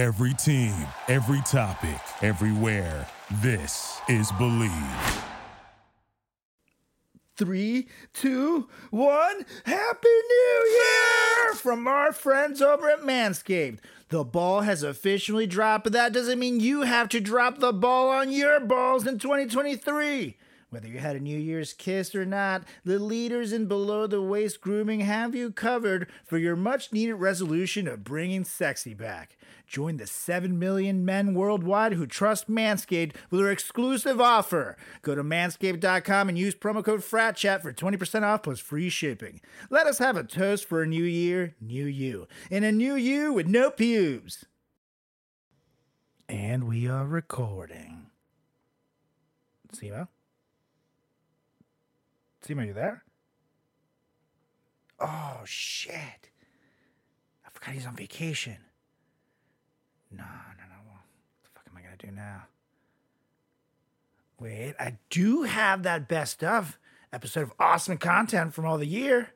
Every team, every topic, everywhere. This is Bleav. Three, two, one. Happy New Year from our friends over at Manscaped. The ball has officially dropped, but that doesn't mean you have to drop the ball on your balls in 2023. Whether you had a New Year's kiss or not, the leaders in below the waist grooming have you covered for your much needed resolution of bringing sexy back. Join the 7 million men worldwide who trust Manscaped with our exclusive offer. Go to manscaped.com and use promo code FRATCHAT for 20% off plus free shipping. Let us have a toast for a new year, new you, and a new you with no pubes. And we are recording. Simo? Simo, you there? Oh, shit. I forgot he's on vacation. No, no, no. What the fuck am I going to do now? Wait, I do have that best of episode of awesome content from all the year.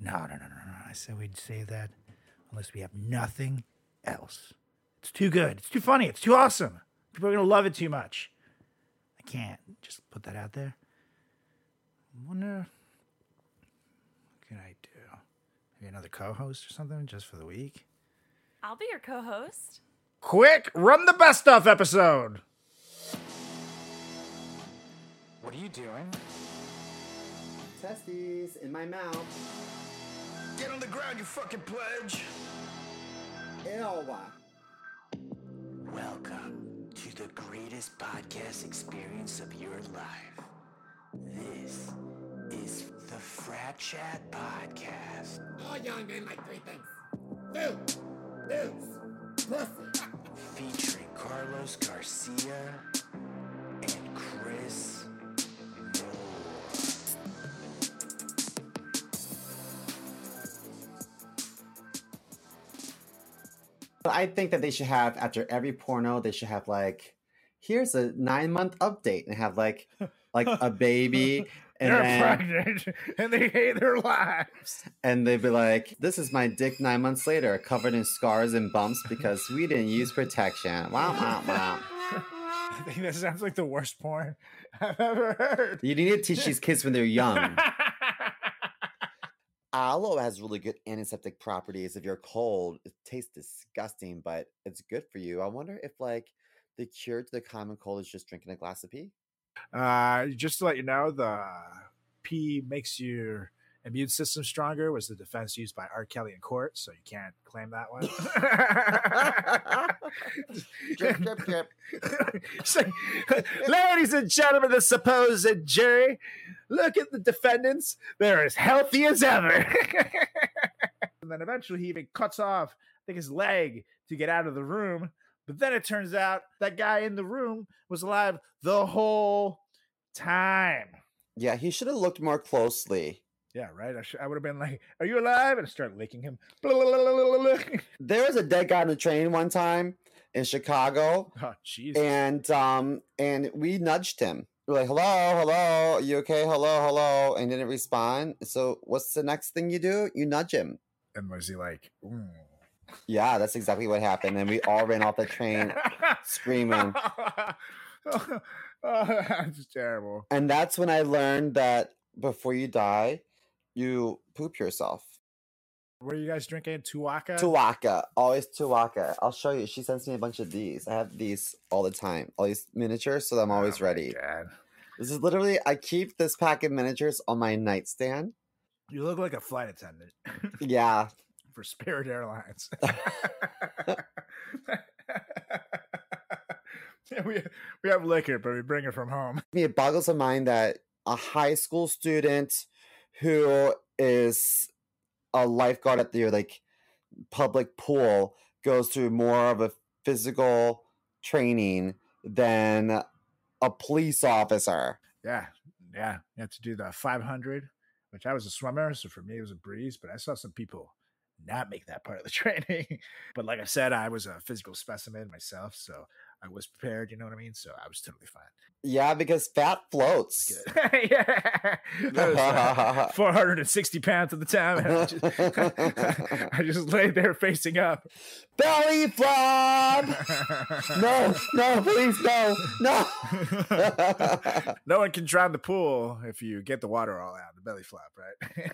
No, no, no, no, no. I said we'd save that unless we have nothing else. It's too good. It's too funny. It's too awesome. People are going to love it too much. I can't just put that out there. I wonder what can I do? Maybe another co-host or something just for the week. I'll be your co-host. Quick, run the best stuff episode. What are you doing? Testes in my mouth. Get on the ground, you fucking pledge! Ew. Welcome to the greatest podcast experience of your life. This is the Frat Chat Podcast. All young men like three things. Food, booze, pussy. Featuring Carlos Garcia and Chris Moore. But I think that they should have after every porno, they should have like, here's a nine month update and have like like a baby and They're then, pregnant and they hate their lives. and they'd be like, This is my dick nine months later, covered in scars and bumps because we didn't use protection. Wow, wow, wow. I think that sounds like the worst porn I've ever heard. You need to teach these kids when they're young. Aloe has really good antiseptic properties. If you're cold, it tastes disgusting, but it's good for you. I wonder if like the cure to the common cold is just drinking a glass of pee. Uh, just to let you know, the pee makes your immune system stronger was the defense used by R. Kelly in court, so you can't claim that one. Drip, drip, drip. So, Ladies and gentlemen, the supposed jury, look at the defendants. They're as healthy as ever. and then eventually he even cuts off, I think, his leg to get out of the room. But then it turns out that guy in the room was alive the whole time. Yeah, he should have looked more closely. Yeah, right. I, sh- I would have been like, "Are you alive?" and start licking him. There was a dead guy on the train one time in Chicago, oh, Jesus! and um, and we nudged him. We're like, "Hello, hello, you okay? Hello, hello," and didn't respond. So, what's the next thing you do? You nudge him. and was he like, "Mm." Yeah, that's exactly what happened, and we all ran off the train. screaming. oh, that's terrible. And that's when I learned that before you die, you poop yourself. Were you guys drinking Tuaca? Tuaca. always Tuaca. I'll show you. She sends me a bunch of these. I have these all the time, all these miniatures, so I'm always Oh ready. God. This is literally, I keep this pack of miniatures on my nightstand. You look like a flight attendant Yeah, for Spirit Airlines. we we have liquor, but we bring it from home. me, it boggles the mind that a high school student who is a lifeguard at the like public pool goes through more of a physical training than a police officer. Yeah, yeah. You have to do the 500, which I was a swimmer, so for me it was a breeze. But I saw some people not make that part of the training. but like I said, I was a physical specimen myself, so I was prepared. You know what I mean? So I was totally fine. Yeah, because fat floats. yeah, was uh, 460 pounds at the time. And I, just, I just laid there facing up. Belly flop! no, no, please, no, no. no one can drown the pool if you get the water all out, the belly flop, right?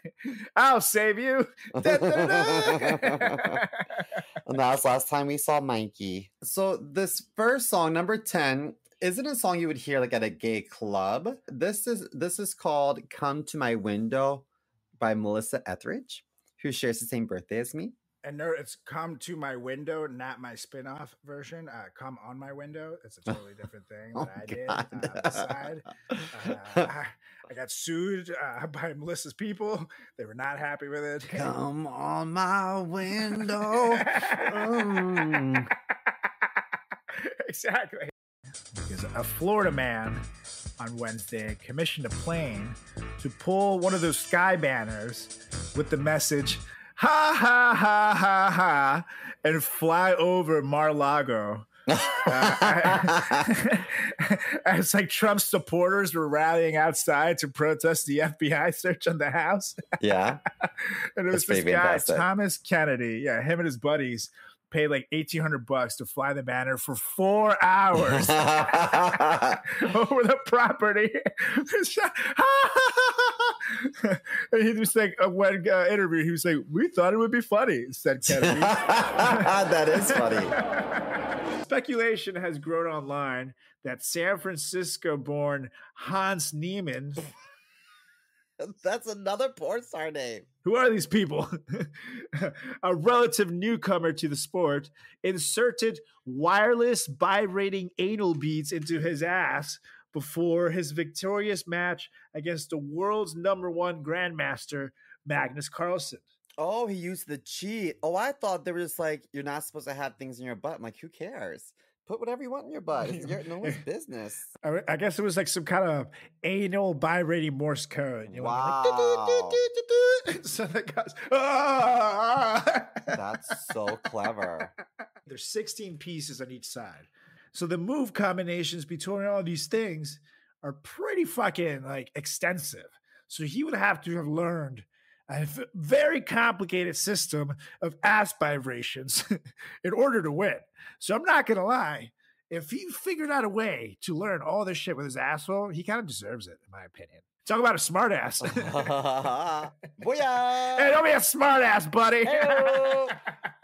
I'll save you. and that was last time we saw Mikey. So this first song, number 10, isn't a song you would hear like at a gay club. This is this is called Come to My Window by Melissa Etheridge, who shares the same birthday as me. And there, it's come to my window, not my spin-off version. Uh, come on my window. It's a totally different thing that Oh, I did God. uh, on the side. Uh, I, I got sued uh, by Melissa's people. They were not happy with it. Come on my window. Mm. Exactly. Because a Florida man on Wednesday commissioned a plane to pull one of those sky banners with the message "Ha ha ha ha ha" and fly over Mar-Lago. Uh, as like Trump's supporters were rallying outside to protest the FBI search on the house. yeah. and it was That's this guy, fantastic. Thomas Kennedy. Yeah, him and his buddies paid like eighteen hundred bucks to fly the banner for four hours over the property. and he was like, uh, when uh, interview, he was like, "We thought it would be funny," said Kennedy. that is funny. Speculation has grown online that San Francisco-born Hans Niemann. That's another porn star name. Who are these people? a relative newcomer to the sport inserted wireless vibrating anal beads into his ass before his victorious match against the world's number one grandmaster, Magnus Carlsen. Oh, he used the cheat. Oh, I thought they were just like, you're not supposed to have things in your butt. I'm like, who cares? Put whatever you want in your butt. It's your, no one's business. I, I guess it was like some kind of anal vibrating Morse code. You know, like, Wow. so that goes, "Ah!" That's so clever. There's 16 pieces on each side. So the move combinations between all these things are pretty fucking like extensive. So he would have to have learned a very complicated system of ass vibrations in order to win. So I'm not gonna lie. If he figured out a way to learn all this shit with his asshole, he kind of deserves it, in my opinion. Talk about a smart ass. hey, Booyah! don't be a smart ass, buddy.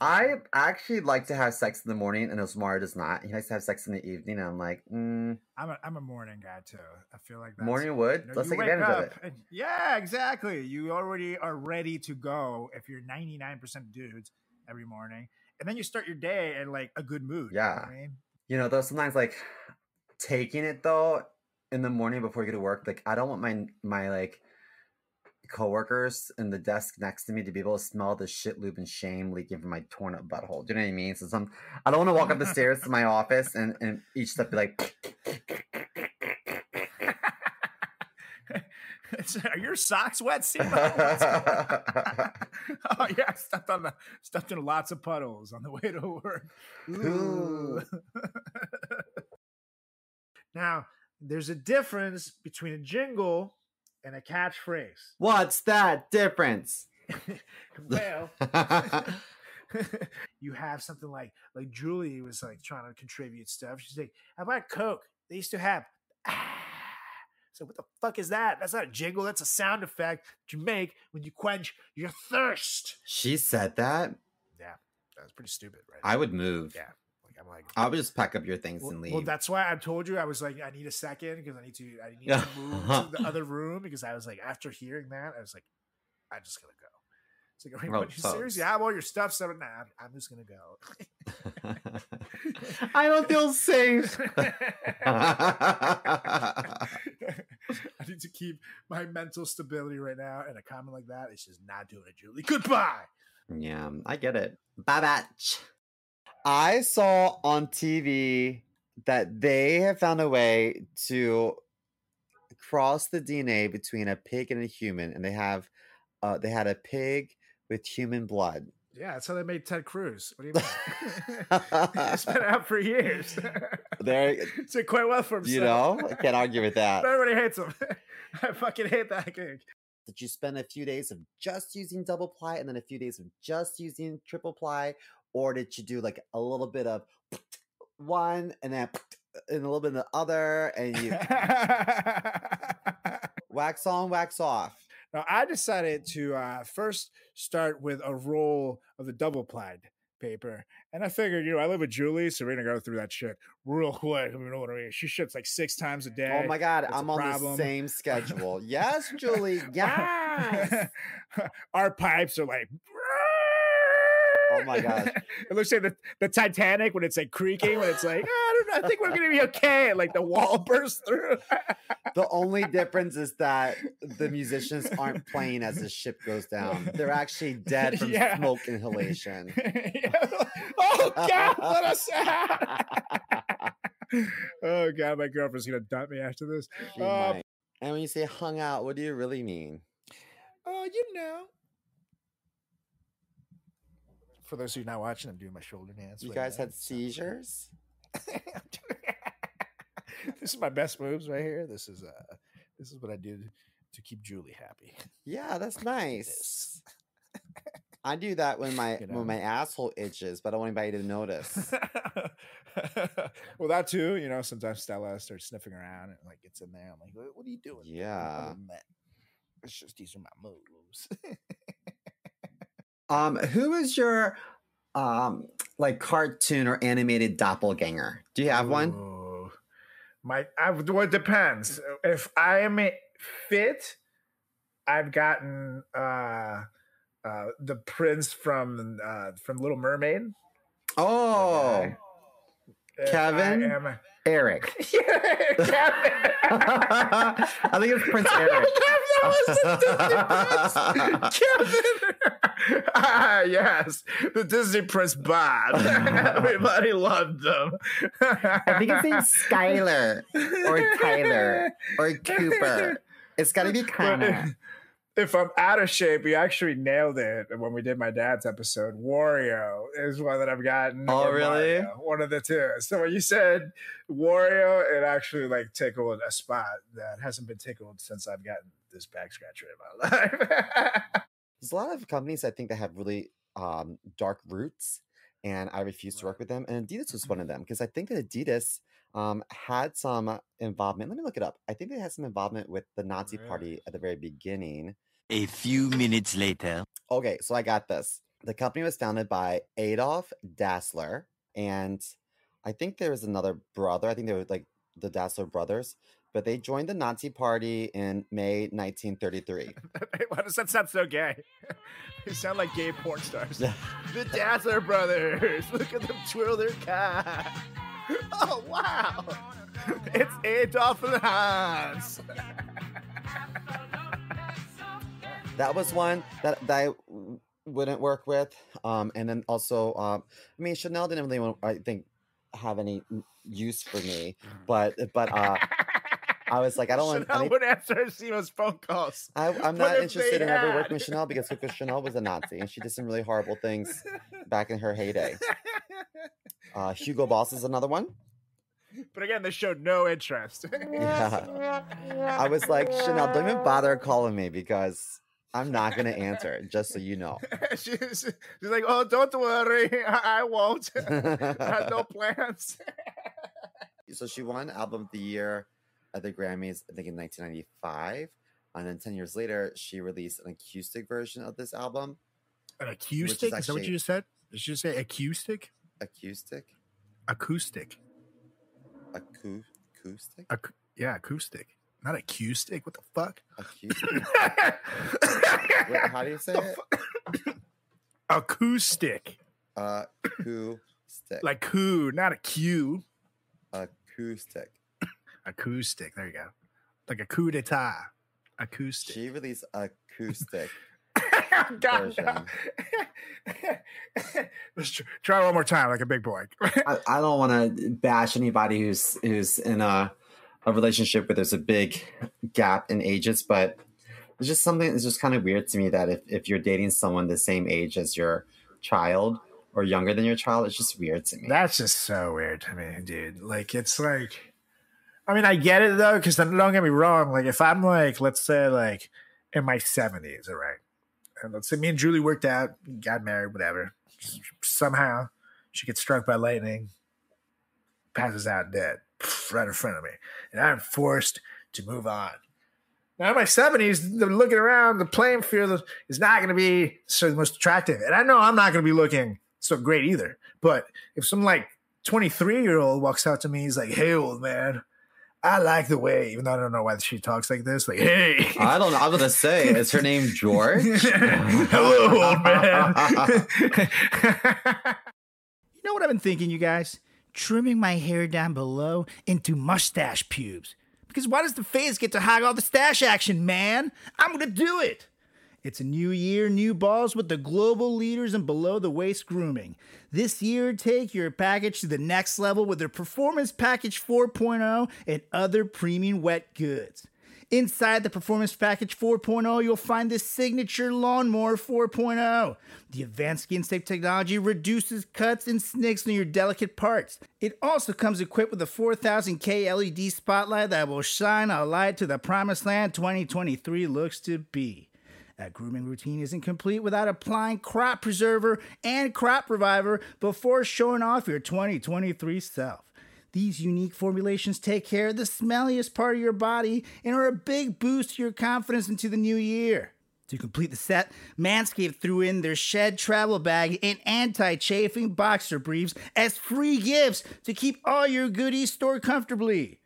I actually like to have sex in the morning, and Osmar does not. He likes to have sex in the evening, and I'm like, mm, I'm a, I'm a morning guy too. I feel like that's, morning wood. you know, Let's take advantage of it. and- yeah, exactly. You already are ready to go if you're 99% dudes every morning. And then you start your day in like a good mood. you know Yeah. I mean? You know, though sometimes like taking it though in the morning before you go to work, like I don't want my my like coworkers in the desk next to me to be able to smell the shit lube and shame leaking from my torn up butthole. Do you know what I mean? So some I don't want to walk up the stairs to my office and, and each step be like are your socks wet, Simo? Oh yeah, I stepped on the stepped in lots of puddles on the way to work. Ooh. now, there's a difference between a jingle and a catchphrase. What's that difference? well, you have something like like Julie was like trying to contribute stuff. She's like, "How about Coke? They used to have." Ah. So what the fuck is that? That's not a jingle. That's a sound effect that you make when you quench your thirst. she said that. Yeah, that's pretty stupid, right? I would move. yeah, I'm like. I'll just pack up your things Well, and leave. well, that's why I told you I was like, I need a second because I need to, I need to move to the other room because I was like, after hearing that, I was like, I'm just gotta go. It's like, are you Oh, you seriously folks. have all your stuff set up? Nah, I'm, I'm just gonna go. I don't feel safe. I need to keep my mental stability right now, and a comment like that is just not doing it, Julie. Goodbye. yeah, I get it. Bye batch. I saw on TV that they have found a way to cross the DNA between a pig and a human, and they have uh, they had a pig with human blood. Yeah, that's how they made Ted Cruz. What do you mean? it's been out for years. there, it's did quite well for himself. you know, I can't argue with that. Everybody hates him. I fucking hate that gig. Did you spend a few days of just using double ply and then a few days of just using triple ply, or did you do like a little bit of one and then and a little bit of the other, and you wax on, wax off? Now, I decided to uh, first start with a roll of the double plied paper. And I figured, you know, I live with Julie, so we're to go through that shit real quick. You know what I mean? She shits like six times a day. Oh my god, a I'm on the same schedule. yes, Julie. Yes. Our pipes are like. Oh my gosh. it looks like the, the Titanic when it's like creaking, when it's like, "Ah, I don't know, I think we're gonna be okay. And like the wall bursts through. The only difference is that the musicians aren't playing as the ship goes down. They're actually dead from Yeah. smoke inhalation. oh God, let us out. oh God, my girlfriend's gonna dump me after this. Uh. And when you say hung out, what do you really mean? Oh, you know. For those who are not watching, I'm doing my shoulder dance. You guys had seizures? this is my best moves right here. This is uh this is what I do to keep Julie happy. Yeah, that's nice. I do that when my You know? when my asshole itches, but I don't want anybody to notice. well, that too, you know, sometimes Stella starts sniffing around and like gets in there. I'm like, what, are you doing? Yeah. Other than that, It's just these are my moves. Um, who is your um like cartoon or animated doppelganger? Do you have one? My, I, well, it depends. If I am fit, I've gotten uh, uh, the prince from uh, from Little Mermaid. Oh. If Kevin? I am, Eric. yeah, Kevin. I think it's Prince Eric. Kevin. ah, yes, the Disney Prince Bob. Everybody loved them. I think it's name's Skylar or Tyler or Cooper. It's got to be Connor. if I'm out of shape, you actually nailed it when we did my dad's episode. Wario is one that I've gotten. Oh, really? Mario, one of the two. So when you said Wario, it actually like tickled a spot that hasn't been tickled since I've gotten this back scratcher in my life. There's a lot of companies I think that have really um, dark roots, and I refuse to work with them. And Adidas was one of them because I think that Adidas um, had some involvement. Let me look it up. I think they had some involvement with the Nazi Really? Party at the very beginning. A few minutes later. Okay, so I got this. The company was founded by Adolf Dassler, and I think there was another brother. I think they were like the Dassler brothers, but they joined the Nazi Party in May 1933. Why does that sound so gay? They sound like gay porn stars. The Dazzler brothers. Look at them twirl their cock. Oh wow! It's Adolf and Hans. that was one that, that I wouldn't work with. Um, and then also, um, I mean, Chanel didn't really, want, I think, have any use for me, but but uh, I was like, I don't want. I Chanel would answer Simo's phone calls. I, I'm not interested in ever working with Chanel because Coco Chanel was a Nazi and she did some really horrible things back in her heyday. Uh, Hugo Boss is another one. but again, they showed no interest. Yeah. I was like, Chanel, don't even bother calling me because I'm not going to answer, just so you know. she's, she's like, "Oh, don't worry, I, I won't. I have no plans." so she won Album of the Year at the Grammys, I think in 1995. And then 10 years later, she released an acoustic version of this album. An acoustic? Is that what you just said? Did you say acoustic? Acoustic? Acoustic. Acou- acoustic? Ac- yeah, acoustic. Not acoustic. What the fuck? Acoustic? Wait, how do you say it? acoustic. Uh, acoustic. Like coo, not a Q. acoustic. Acoustic. There you go. Like a coup d'etat. Acoustic. She released acoustic. God, no. Let's tr- try one more time, like a big boy. I, I don't want to bash anybody who's who's in a a relationship where there's a big gap in ages, but it's just something that's just kind of weird to me that if, if you're dating someone the same age as your child or younger than your child, it's just weird to me. That's just so weird to me, dude. Like it's like, I mean, I get it though, because don't get me wrong. Like if I'm like, let's say like in my seventies, all right, and let's say me and Julie worked out, got married, whatever. Somehow she gets struck by lightning, passes out dead, right in front of me, and I'm forced to move on. Now in my seventies, looking around. The playing field is not going to be so the most attractive, and I know I'm not going to be looking so great either. But if some like 23 year old walks out to me, he's like, "Hey, old man, I like the way," even though I don't know why she talks like this. Like, "Hey, I don't know. I'm gonna say, is her name George? hello, old man." you know what I've been thinking, you guys? Trimming my hair down below into mustache pubes. Because why does the face get to hog all the stash action, man? I'm gonna do it. It's a new year, new balls with the global leaders in below the waist grooming. This year, take your package to the next level with their Performance Package 4.0 and other premium wet goods. Inside the Performance Package 4.0, you'll find the signature Lawnmower 4.0. The advanced skin safe technology reduces cuts and snicks on your delicate parts. It also comes equipped with a 4000K LED spotlight that will shine a light to the promised land 2023 looks to be. That grooming routine isn't complete without applying crop preserver and crop reviver before showing off your 2023 self. These unique formulations take care of the smelliest part of your body and are a big boost to your confidence into the new year. To complete the set, Manscaped threw in their shed travel bag and anti chafing boxer briefs as free gifts to keep all your goodies stored comfortably.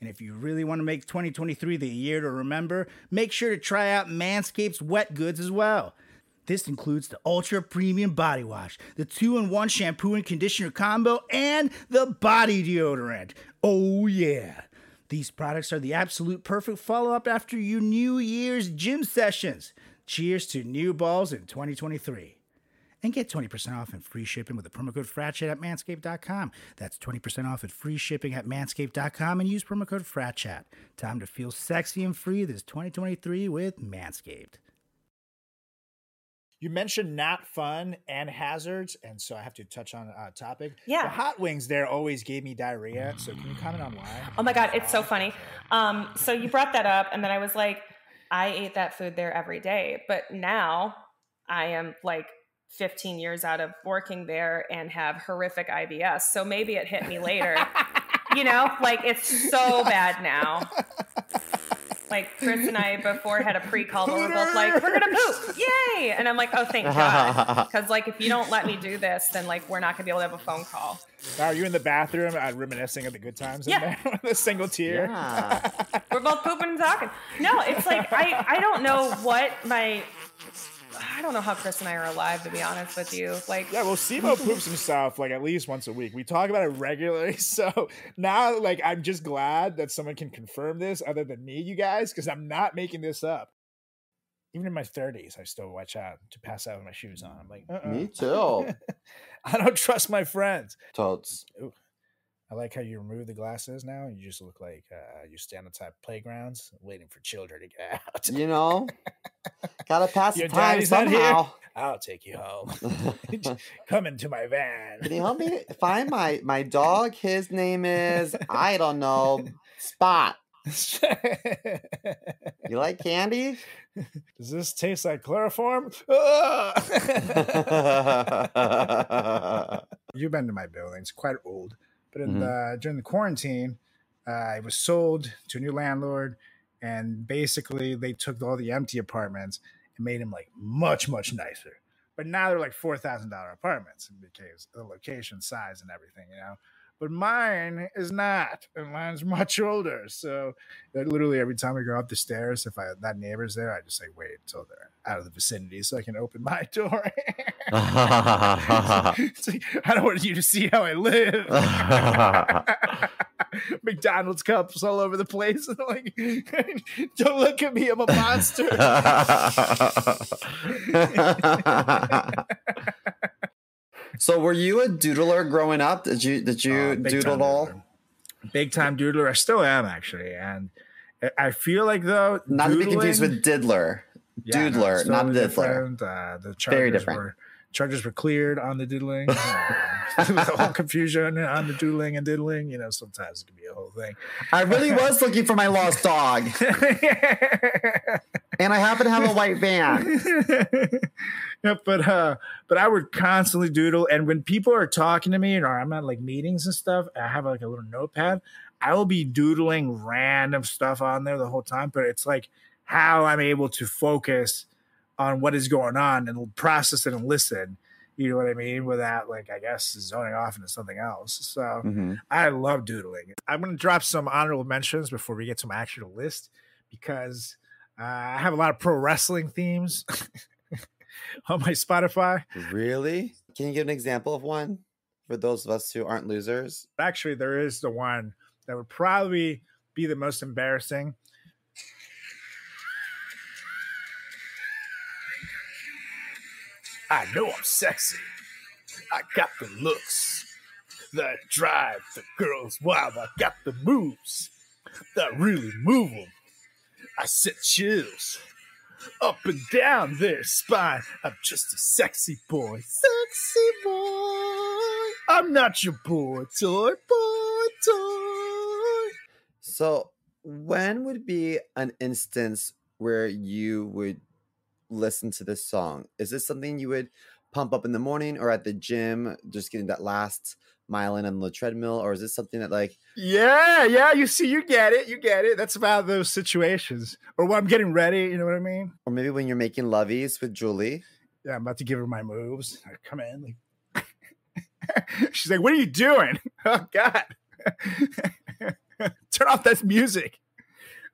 And if you really want to make 2023 the year to remember, make sure to try out Manscaped's wet goods as well. This includes the Ultra Premium Body Wash, the two in one shampoo and conditioner combo, and the body deodorant. Oh, yeah. These products are the absolute perfect follow up after your New Year's gym sessions. Cheers to new balls in 2023 and get 20% off and free shipping with the promo code FRATCHAT at manscaped.com. That's 20% off and free shipping at manscaped.com and use promo code FRATCHAT. Time to feel sexy and free this 2023 with Manscaped. You mentioned not fun and hazards, and so I have to touch on a topic. Yeah. The hot wings there always gave me diarrhea, so can you comment on why? Oh my god, it's so funny. Um, so you brought that up, and then I was like, I ate that food there every day, but now I am like 15 years out of working there and have horrific IBS. So maybe it hit me later. you know, like it's so bad now. Like Chris and I before had a pre-call where we're both like, we're gonna poop, yay! And I'm like, oh, thank God, because like if you don't let me do this, then like we're not gonna be able to have a phone call. Are you in the bathroom uh, reminiscing of the good times in Yeah. there with a single tear? Yeah. We're both pooping and talking. No, it's like I I don't know what my I don't know how Chris and I are alive to be honest with you. Like Yeah, well, Simo poops himself like at least once a week. We talk about it regularly. So now, like, I'm just glad that someone can confirm this other than me, you guys, because I'm not making this up. Even in my 30s, I still watch out to pass out with my shoes on. I'm like, uh-uh. Me too. I don't trust my friends. Totes. I like how you remove the glasses now. and You just look like uh, you stand on top of playgrounds waiting for children to get out. You know, gotta pass the time somehow. I'll take you home. Come into my van. Can you help me find my my dog? His name is I don't know Spot. You like candy? Does this taste like chloroform? You've been to my building; it's quite old. But in Mhm. the, during the quarantine, uh, it was sold to a new landlord, and basically they took all the empty apartments and made them like much much nicer. But now they're like four thousand dollar apartments because the location, size, and everything, you know. But mine is not, and mine's much older. So literally every time I go up the stairs, if I that neighbor's there, I just like wait until they're out of the vicinity so I can open my door. It's like, I don't want you to see how I live. McDonald's cups all over the place. like, don't look at me, I'm a monster. So were you a doodler growing up? Did you did you Uh, doodle at all? Big time doodler. I still am actually, and I- feel like though Not to be confused with diddler. Yeah, doodler, it's not diddler. different. Uh, the Very different. were charges were cleared on the doodling. the whole confusion on the doodling and diddling. You know, sometimes it can be a whole thing. I really was looking for my lost dog, and I happen to have a white van. Yeah, but uh, but I would constantly doodle, and when people are talking to me, or I'm at like meetings and stuff, I have like a little notepad. I will be doodling random stuff on there the whole time, but it's like how I'm able to focus on what is going on and process it and listen. You know what I mean? Without like, I guess zoning off into something else. So Mhm. I love doodling. I'm going to drop some honorable mentions before we get to my actual list because uh, I have a lot of pro wrestling themes on my Spotify. Really? Can you give an example of one for those of us who aren't losers? Actually, there is the one that would probably be the most embarrassing. I know I'm sexy. I got the looks that drive the girls wild. I got the moves that really move them. I set chills up and down their spine. I'm just a sexy boy. Sexy boy. I'm not your boy toy, boy toy. So, when would be an instance where you would listen to this song? Is this something you would pump up in the morning or at the gym, just getting that last mile in on the treadmill? Or is this something that, like, Yeah, yeah, you see, you get it, you get it. That's about those situations. Or when I'm getting ready, you know what I mean? or maybe when you're making lovies with Julie? Yeah, I'm about to give her my moves. I come in, like, she's like, "What are you doing?" Oh God, turn off this music.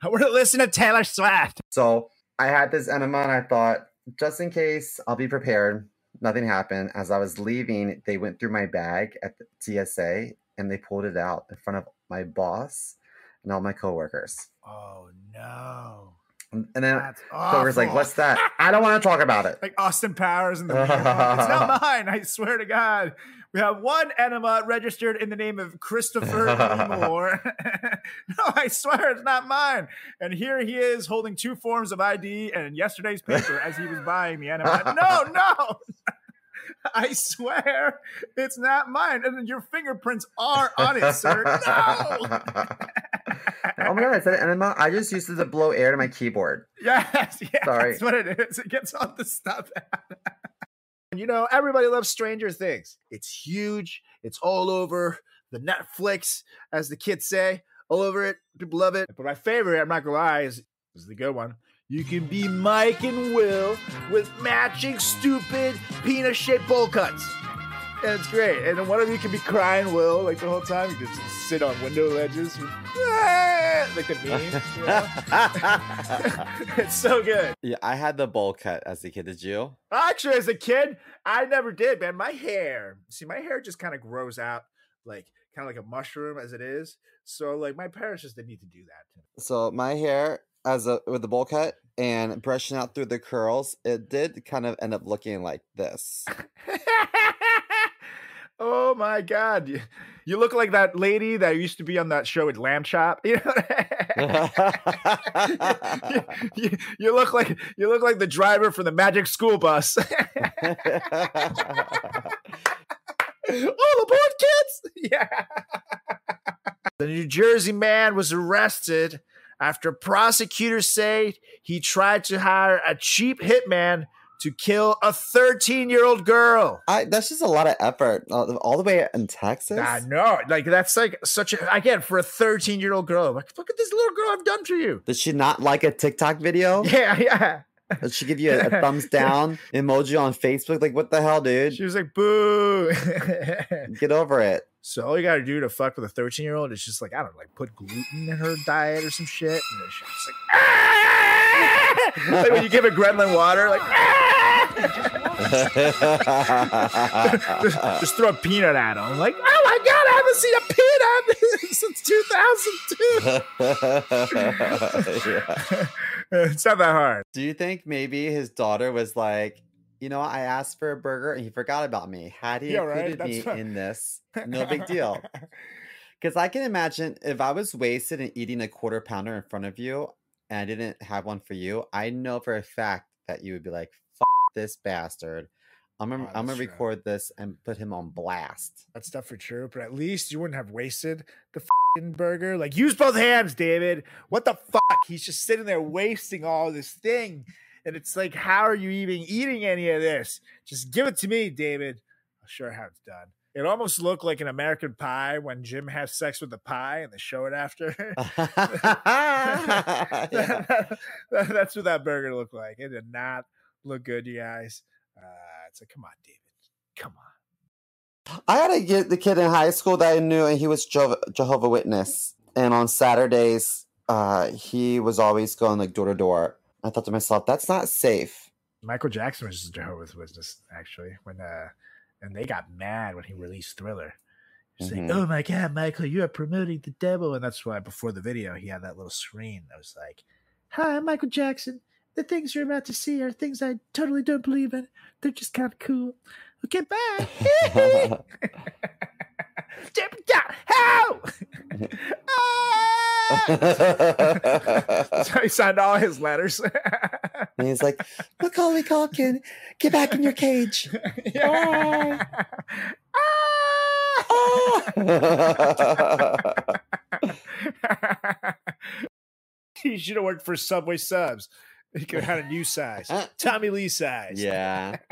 I want to listen to Taylor Swift. So, I had this enema and I thought, just in case, I'll be prepared. Nothing happened. As I was leaving, they went through my bag at the TSA and they pulled it out in front of my boss and all my coworkers. Oh no, And and then coworkers like, "What's that?" I don't want to talk about it. like Austin Powers in the it's not mine. I swear to God. We have one enema registered in the name of Christopher. Moore. no, I swear it's not mine. And here he is holding two forms of ID and yesterday's paper as he was buying the enema. No, no. I swear it's not mine. And your fingerprints are on it, sir. No. oh my god! I said enema. I just used it to blow air to my keyboard. Yes, yeah, Sorry. that's what it is. It gets all the stuff out. And you know, everybody loves Stranger Things. It's huge. It's all over the Netflix, as the kids say, all over it. People love it. But my favorite, I'm not gonna lie, is, is the good one. You can be Mike and Will with matching stupid penis shaped bowl cuts. And it's great. And then one of you can be crying Will like the whole time. You just sit on window ledges. Like the meme. You know? it's so good. yeah, I had the bowl cut as a kid. Did you? Actually, as a kid, I never did, man. My hair, see, my hair just kind of grows out like kind of like a mushroom as it is. So, like, my parents just didn't need to do that. So my hair as a with the bowl cut and brushing out through the curls, it did kind of end up looking like this. oh my god, you, look like that lady that used to be on that show at Lamb Chop. You know, you, you- you look like you look like the driver for the Magic School Bus. All aboard, kids! Yeah. The New Jersey man was arrested after prosecutors say he tried to hire a cheap hitman to kill a 13 year old girl. I that's just a lot of effort, all, the way in Texas. I know. Like, that's like such a, again, for a 13 year old girl, like, look at this little girl I've done for you. Did she not like a TikTok video? Yeah, yeah. Did she give you a, a thumbs down emoji on Facebook? Like, what the hell, dude? She was like, boo. Get over it. so all you got to do to fuck with a 13 year old is just like, I don't know, like put gluten in her diet or some shit. And then she's just like, "Ah!" like when you give a gremlin water, like, "Ah!" just, just throw a peanut at him. Like, oh my since 2002. Yeah. it's not that hard. Do you think maybe his daughter was like, you know, I asked for a burger and he forgot about me. Had he Yeah, right? me in this, no big deal. Because I can imagine if I was wasted and eating a quarter pounder in front of you and I didn't have one for you, I know for a fact that you would be like, F this bastard. I'm gonna, Oh, I'm gonna true. record this and put him on blast. That's definitely true, but at least you wouldn't have wasted the fing burger. Like, use both hands, David. What the fuck? He's just sitting there wasting all this thing. And it's like, how are you even eating any of this? Just give it to me, David. I'll show you how it's done. It almost looked like an American pie when Jim has sex with the pie and they show it after. Yeah. That's what that burger looked like. It did not look good, you guys. Uh, like, come on, David. Come on. I had to get the kid in high school that I knew, and he was Jehovah, Jehovah Witness. And on Saturdays, uh, he was always going like door to door. I thought to myself, that's not safe. Michael Jackson was Jehovah's Witness, actually, when uh, and they got mad when he released Thriller. He's Mhm. like, "Oh my God, Michael, you are promoting the devil," and that's why before the video he had that little screen that was like, "Hi, Michael Jackson. The things you're about to see are things I totally don't believe in. They're just kind of cool. Okay, bye." Jump down, how? How he signed all his letters. and he's like, Macaulay Culkin, get back in your cage. Yeah. Ah! he should have worked for Subway Subs. He could have had a new size, Tommy Lee size. yeah.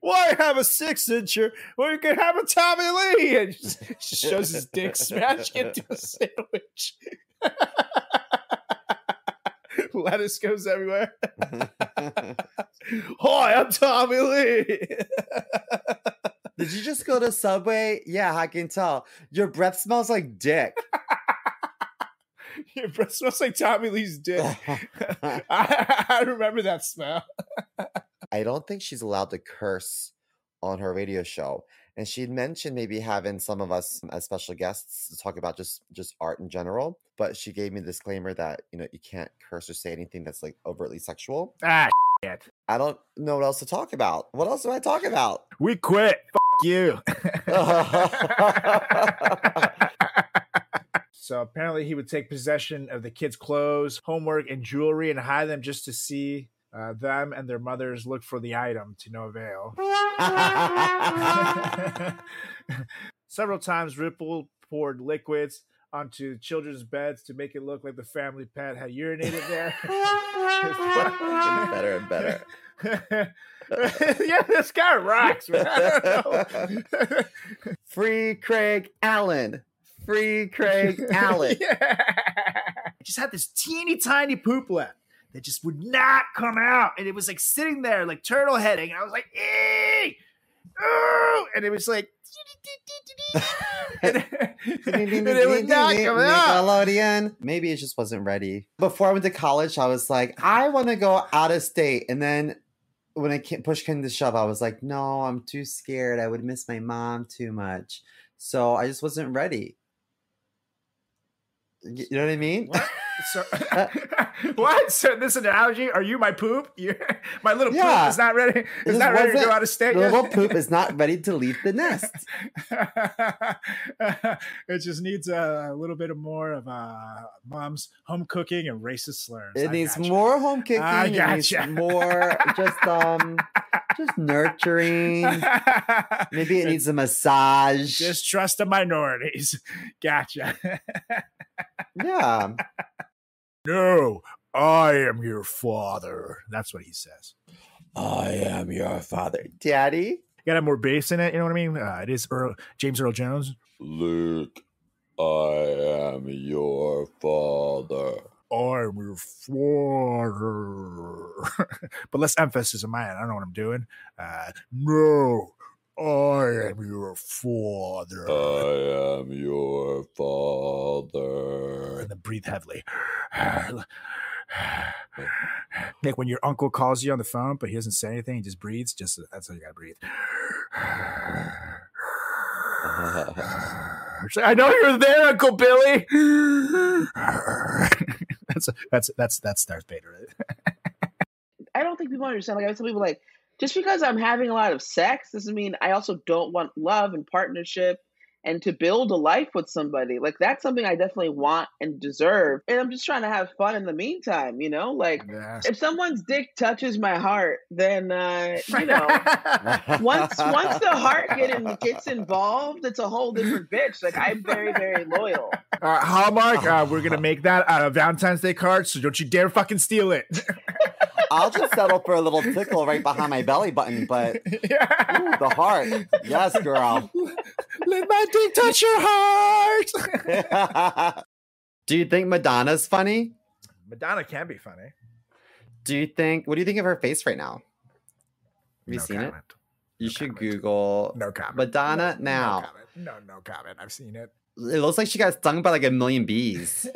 Why have a six incher when you can have a Tommy Lee? And shows his dick smashing into a sandwich. Lettuce goes everywhere. Hi, I'm Tommy Lee. Did you just go to Subway? Yeah, I can tell. Your breath smells like dick. Your breath smells like Tommy Lee's dick. I, I remember that smell. I don't think she's allowed to curse on her radio show. And she'd mentioned maybe having some of us as special guests to talk about just just art in general. But she gave me a disclaimer that you know you can't curse or say anything that's like overtly sexual. Ah, shit. I don't know what else to talk about. What else do I talk about? We quit. Fuck you. So apparently, he would take possession of the kids' clothes, homework, and jewelry and hide them just to see uh, them and their mothers look for the item to no avail. Several times, Ripple poured liquids onto children's beds to make it look like the family pet had urinated there. Getting better and better. yeah, this guy rocks, man. I don't know. Free Craig Allen. Free Craig Allen. yeah. I just had this teeny tiny poop left that just would not come out. And it was like sitting there like turtle heading. And I was like, ee! Ooh! And it was like, and, and it would not come out. Nickelodeon. Maybe it just wasn't ready. Before I went to college, I was like, I want to go out of state. And then when I ca- push came to shove, I was like, no, I'm too scared. I would miss my mom too much. So I just wasn't ready. You know what I mean? What? So, what? So this analogy? Are you my poop? You're, my little Yeah. poop is not ready. Is not ready to go out of state yet. little poop is not ready to leave the nest. it just needs a, little bit of more of uh, mom's home cooking and racist slurs. It I needs gotcha. more home cooking. I It needs gotcha. more just um just nurturing. Maybe it needs a massage. Just trust the minorities. Gotcha. Yeah. no, I am your father. That's what he says. I am your father. Daddy. Got to have more bass in it. You know what I mean? Uh, it is Earl, James Earl Jones. Luke, I am your father. I'm your father. but less emphasis on my. I don't know what I'm doing. Uh, no, I am your father. I am your father. and then breathe heavily. Like when your uncle calls you on the phone, but he doesn't say anything, he just breathes. Just that's how you gotta breathe. I know you're there, Uncle Billy. that's that's that's that's Darth Vader. I don't think people understand. Like I tell people, like just because I'm having a lot of sex doesn't mean I also don't want love and partnership and to build a life with somebody. Like that's something I definitely want and deserve. And I'm just trying to have fun in the meantime, you know? Like Yeah. if someone's dick touches my heart, then uh, you know, once once the heart get in, gets involved, it's a whole different bitch. Like I'm very very loyal. Uh, Hallmark, uh, we're gonna make that out of Valentine's Day cards, so don't you dare fucking steal it. I'll just settle for a little tickle right behind my belly button, but ooh, the heart. Yes, girl. Let my dick touch your heart. do you think Madonna's funny? Madonna can be funny. Do you think what do you think of her face right now? Have you No seen it? You No should comment. Google No comment. Madonna No- now. No comment. No, no comment. I've seen it. It looks like she got stung by like a million bees.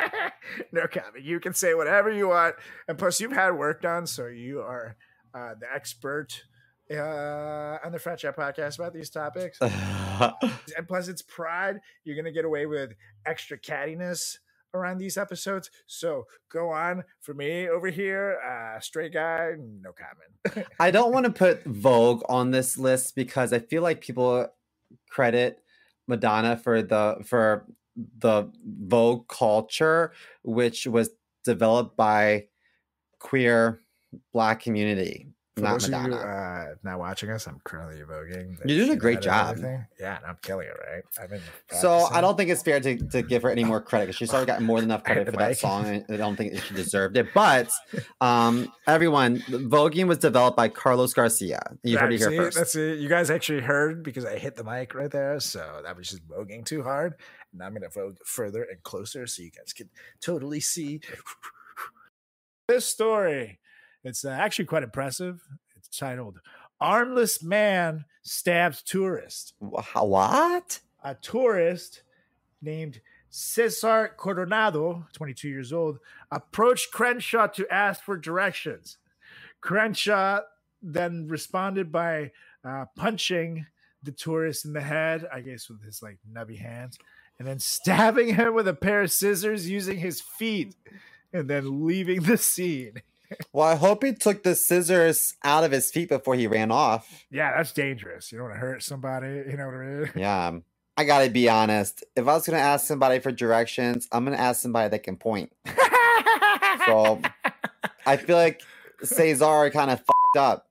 no comment. You can say whatever you want, and plus you've had work done, so you are uh, the expert uh, on the Frat Chat podcast about these topics. and plus, it's Pride. You're gonna get away with extra cattiness around these episodes. So go on for me over here, uh, straight guy. No comment. I don't want to put Vogue on this list because I feel like people credit Madonna for the for the Vogue culture, which was developed by queer black community, For not of you Madonna. uh, not watching us, I'm currently voguing. You're doing a great job. Yeah, and I'm killing it, right? I've been so I don't think it's fair to, to give her any more credit because she's already gotten more than enough credit for that song. and I don't think she deserved it. But um, everyone, Voguing was developed by Carlos Garcia. You heard it here first. That's it. You guys actually heard because I hit the mic right there. So that was just voguing too hard. Now I'm going to vogue further and closer so you guys can totally see this story. It's uh, actually quite impressive. It's titled Armless Man Stabs Tourist. Wha- What? A tourist named Cesar Coronado, 22 years old, approached Crenshaw to ask for directions. Crenshaw then responded by uh, punching the tourist in the head, I guess with his like nubby hands, and then stabbing him with a pair of scissors using his feet, and then leaving the scene. Well, I hope he took the scissors out of his feet before he ran off. Yeah, that's dangerous. You don't want to hurt somebody. You know what I mean? Yeah. um, I gotta be honest. If I was gonna ask somebody for directions, I'm gonna ask somebody that can point. So I feel like Cesar kind of fucked up.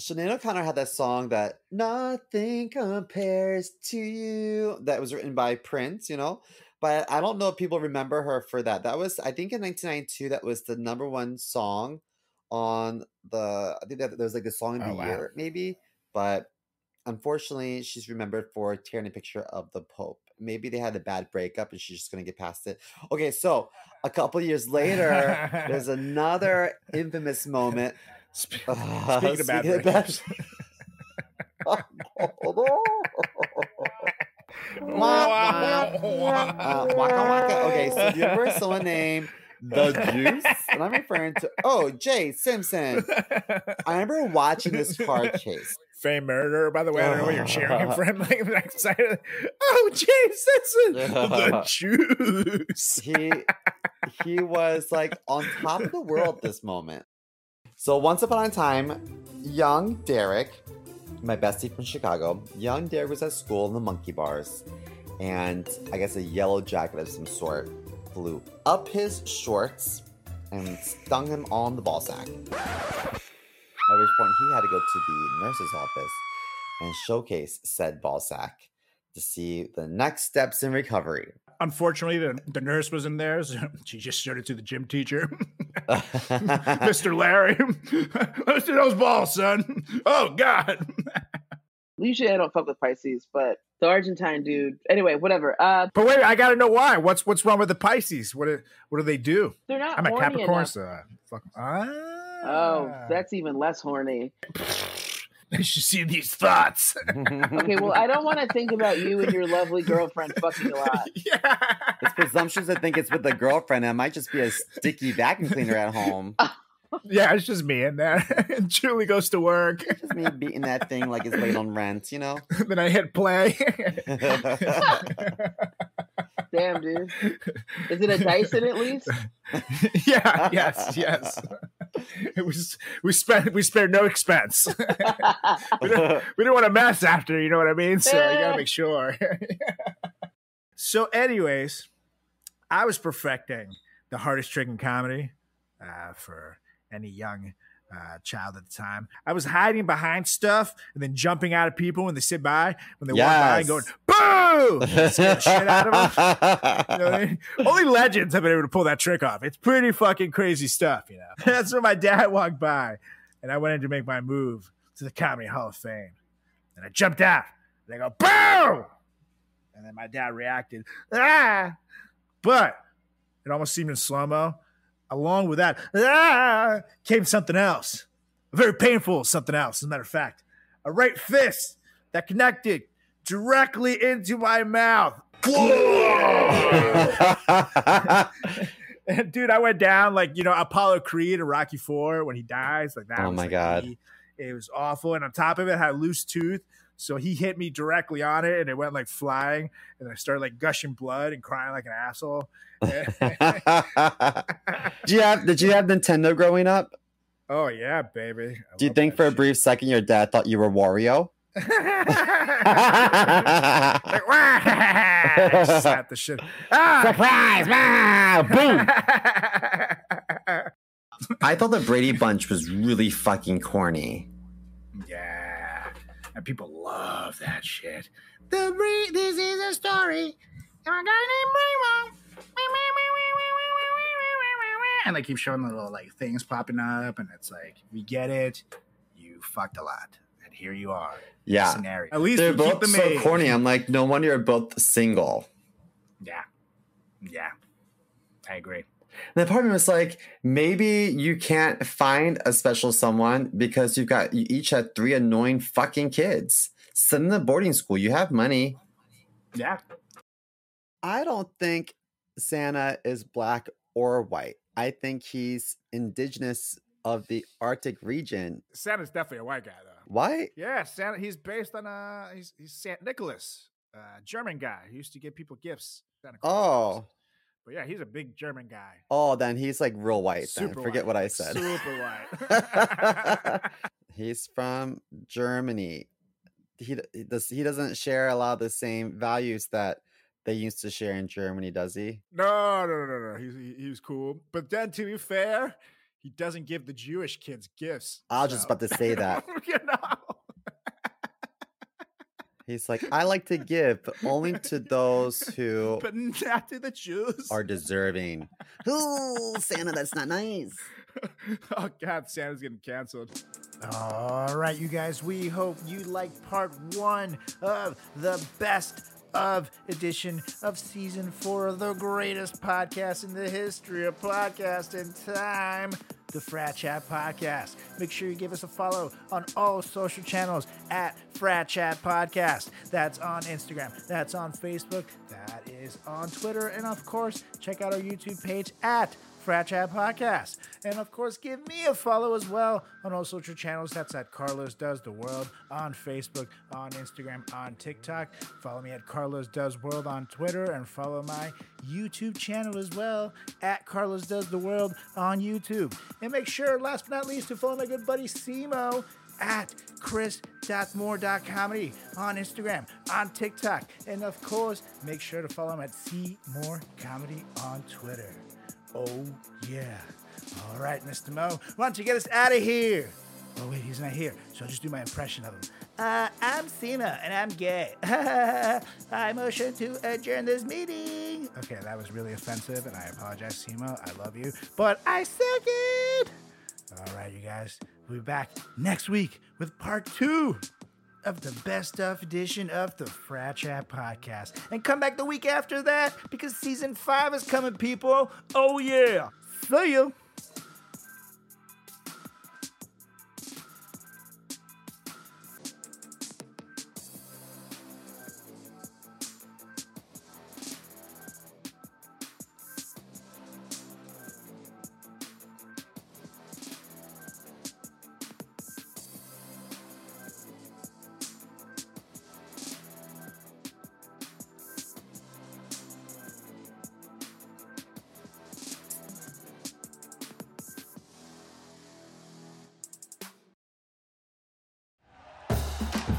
Sinead O'Connor had that song that nothing compares to you that was written by Prince, you know. But I don't know if people remember her for that. That was, I think, in 1992, that was the number one song on the. I think that there was like the song of the Oh, wow. year, maybe. But unfortunately, she's remembered for tearing a picture of the Pope. Maybe they had a bad breakup and she's just gonna get past it. Okay, so a couple years later, there's another infamous moment. Spe- Uh, Speaking of bad speaking of bad- breakups. Wah, Uh, waka waka. Okay, so do you remember someone named the Juice? And I'm referring to oh Jay Simpson. I remember watching this car chase. Fame murder, by the way. I don't know what you're cheering him for. I'm like the next side. Of, oh, Jay Simpson, the juice. He he was like on top of the world this moment. So once upon a time, young Derek, my bestie from Chicago, young Derek was at school in the monkey bars, and I guess a yellow jacket of some sort flew up his shorts and stung him on the ball sack. At which point he had to go to the nurse's office and showcase said ball sack to see the next steps in recovery. Unfortunately, the, the nurse wasn't there, so she just showed it to the gym teacher, Mr. Larry. Let's do those balls, son. Oh God. Usually I don't fuck with Pisces, but the Argentine dude. Anyway, whatever. Uh, But wait, I gotta know why. What's what's wrong with the Pisces? What do, what do they do? they're not. I'm a Capricorn, enough. so uh, fuck. Ah. Oh, that's even less horny. You should see these thoughts. Okay, well, I don't want to think about you and your lovely girlfriend fucking a lot. yeah. It's presumptuous to think it's with a girlfriend. It might just be a sticky vacuum cleaner at home. Yeah, it's just me in there. And Julie goes to work. Just me beating that thing like it's late on rent, you know? then I hit play. Damn, dude. Is it a Dyson at least? yeah, yes, yes. it was we spent we spared no expense. we, didn't, we didn't want to mess after, you know what I mean? So you gotta make sure. so, anyways, I was perfecting the hardest trick in comedy uh, for any young uh, child at the time. I was hiding behind stuff and then jumping out of people when they sit by, when they walk by, and going boo, and shit out of them. You know what I mean? Only legends have been able to pull that trick off. It's pretty fucking crazy stuff, you know. That's when my dad walked by, and I went in to make my move to the Comedy Hall of Fame, and I jumped out, and I go boo, and then my dad reacted ah, but it almost seemed in slow mo. Along with that, ah, came something else, a very painful something else. As a matter of fact, a right fist that connected directly into my mouth. Dude, I went down like you know Apollo Creed or Rocky Four when he dies. Like that. Oh was, my like, God. me. It was awful, and on top of it, I had a loose tooth. So he hit me directly on it, and it went like flying, and I started like gushing blood and crying like an asshole. did you have did you have Nintendo growing up? oh yeah, baby. I Do you think that for a brief second your dad thought you were Wario? like, "Wah!" I just the shit. Ah! Surprise! Boom! I thought the Brady Bunch was really fucking corny. Yeah, and people love that shit. The Bre- this is a story. of a guy named Bremo. And they keep showing the little like things popping up, and it's like, we get it. You fucked a lot, and here you are. Yeah. Scenario. At least They're you keep both them so age. corny. I'm like, no wonder you're both single. Yeah, yeah, I agree. And the part of me was like, maybe you can't find a special someone because you've got you each had three annoying fucking kids. Send them to boarding school. You have money. Yeah, I don't think Santa is black or white. I think he's indigenous of the Arctic region. Santa's definitely a white guy though. White? Yeah, Santa. He's based on uh, he's he's Saint Nicholas, uh, German guy. He used to give people gifts. Santa Claus. Oh. But yeah, he's a big German guy. Oh, then he's like real white. Then Super forget white. what I said. Super white. he's from Germany. He does. He doesn't share a lot of the same values that they used to share in Germany, does he? no, no, no, no. He's he, he was cool. But then, to be fair, he doesn't give the Jewish kids gifts. I was just about to say that. you know. He's like, I like to give, but only to those who but not to the Jews. are deserving. Ooh, Santa, that's not nice. oh God, Santa's getting canceled. All right, you guys. We hope you liked part one of the best of edition of season four of the greatest podcast in the history of podcasting time. The Frat Chat Podcast. Make sure you give us a follow on all social channels at Frat Chat Podcast. That's on Instagram. That's on Facebook. That is on Twitter. And of course, check out our YouTube page at Frat Chat Podcast. And of course, give me a follow as well on all social channels. That's at Carlos Does the World on Facebook, on Instagram, on TikTok. Follow me at Carlos Does World on Twitter and follow my YouTube channel as well at Carlos Does the World on YouTube. And make sure, last but not least, to follow my good buddy CMO at chris.moore.comedy on Instagram, on TikTok, and of course, make sure to follow him at C Moore Comedy on Twitter. Oh, yeah. All right, Mr. Mo, why don't you get us out of here? Oh, wait, he's not here, so I'll just do my impression of him. Uh, I'm Cena, and I'm gay. I motion to adjourn this meeting. Okay, that was really offensive, and I apologize, CMO. I love you, but I second. All right, you guys, we'll be back next week with part two of the best of edition of the Frat Chat podcast. And come back the week after that because season five is coming, people. Oh, yeah. See you.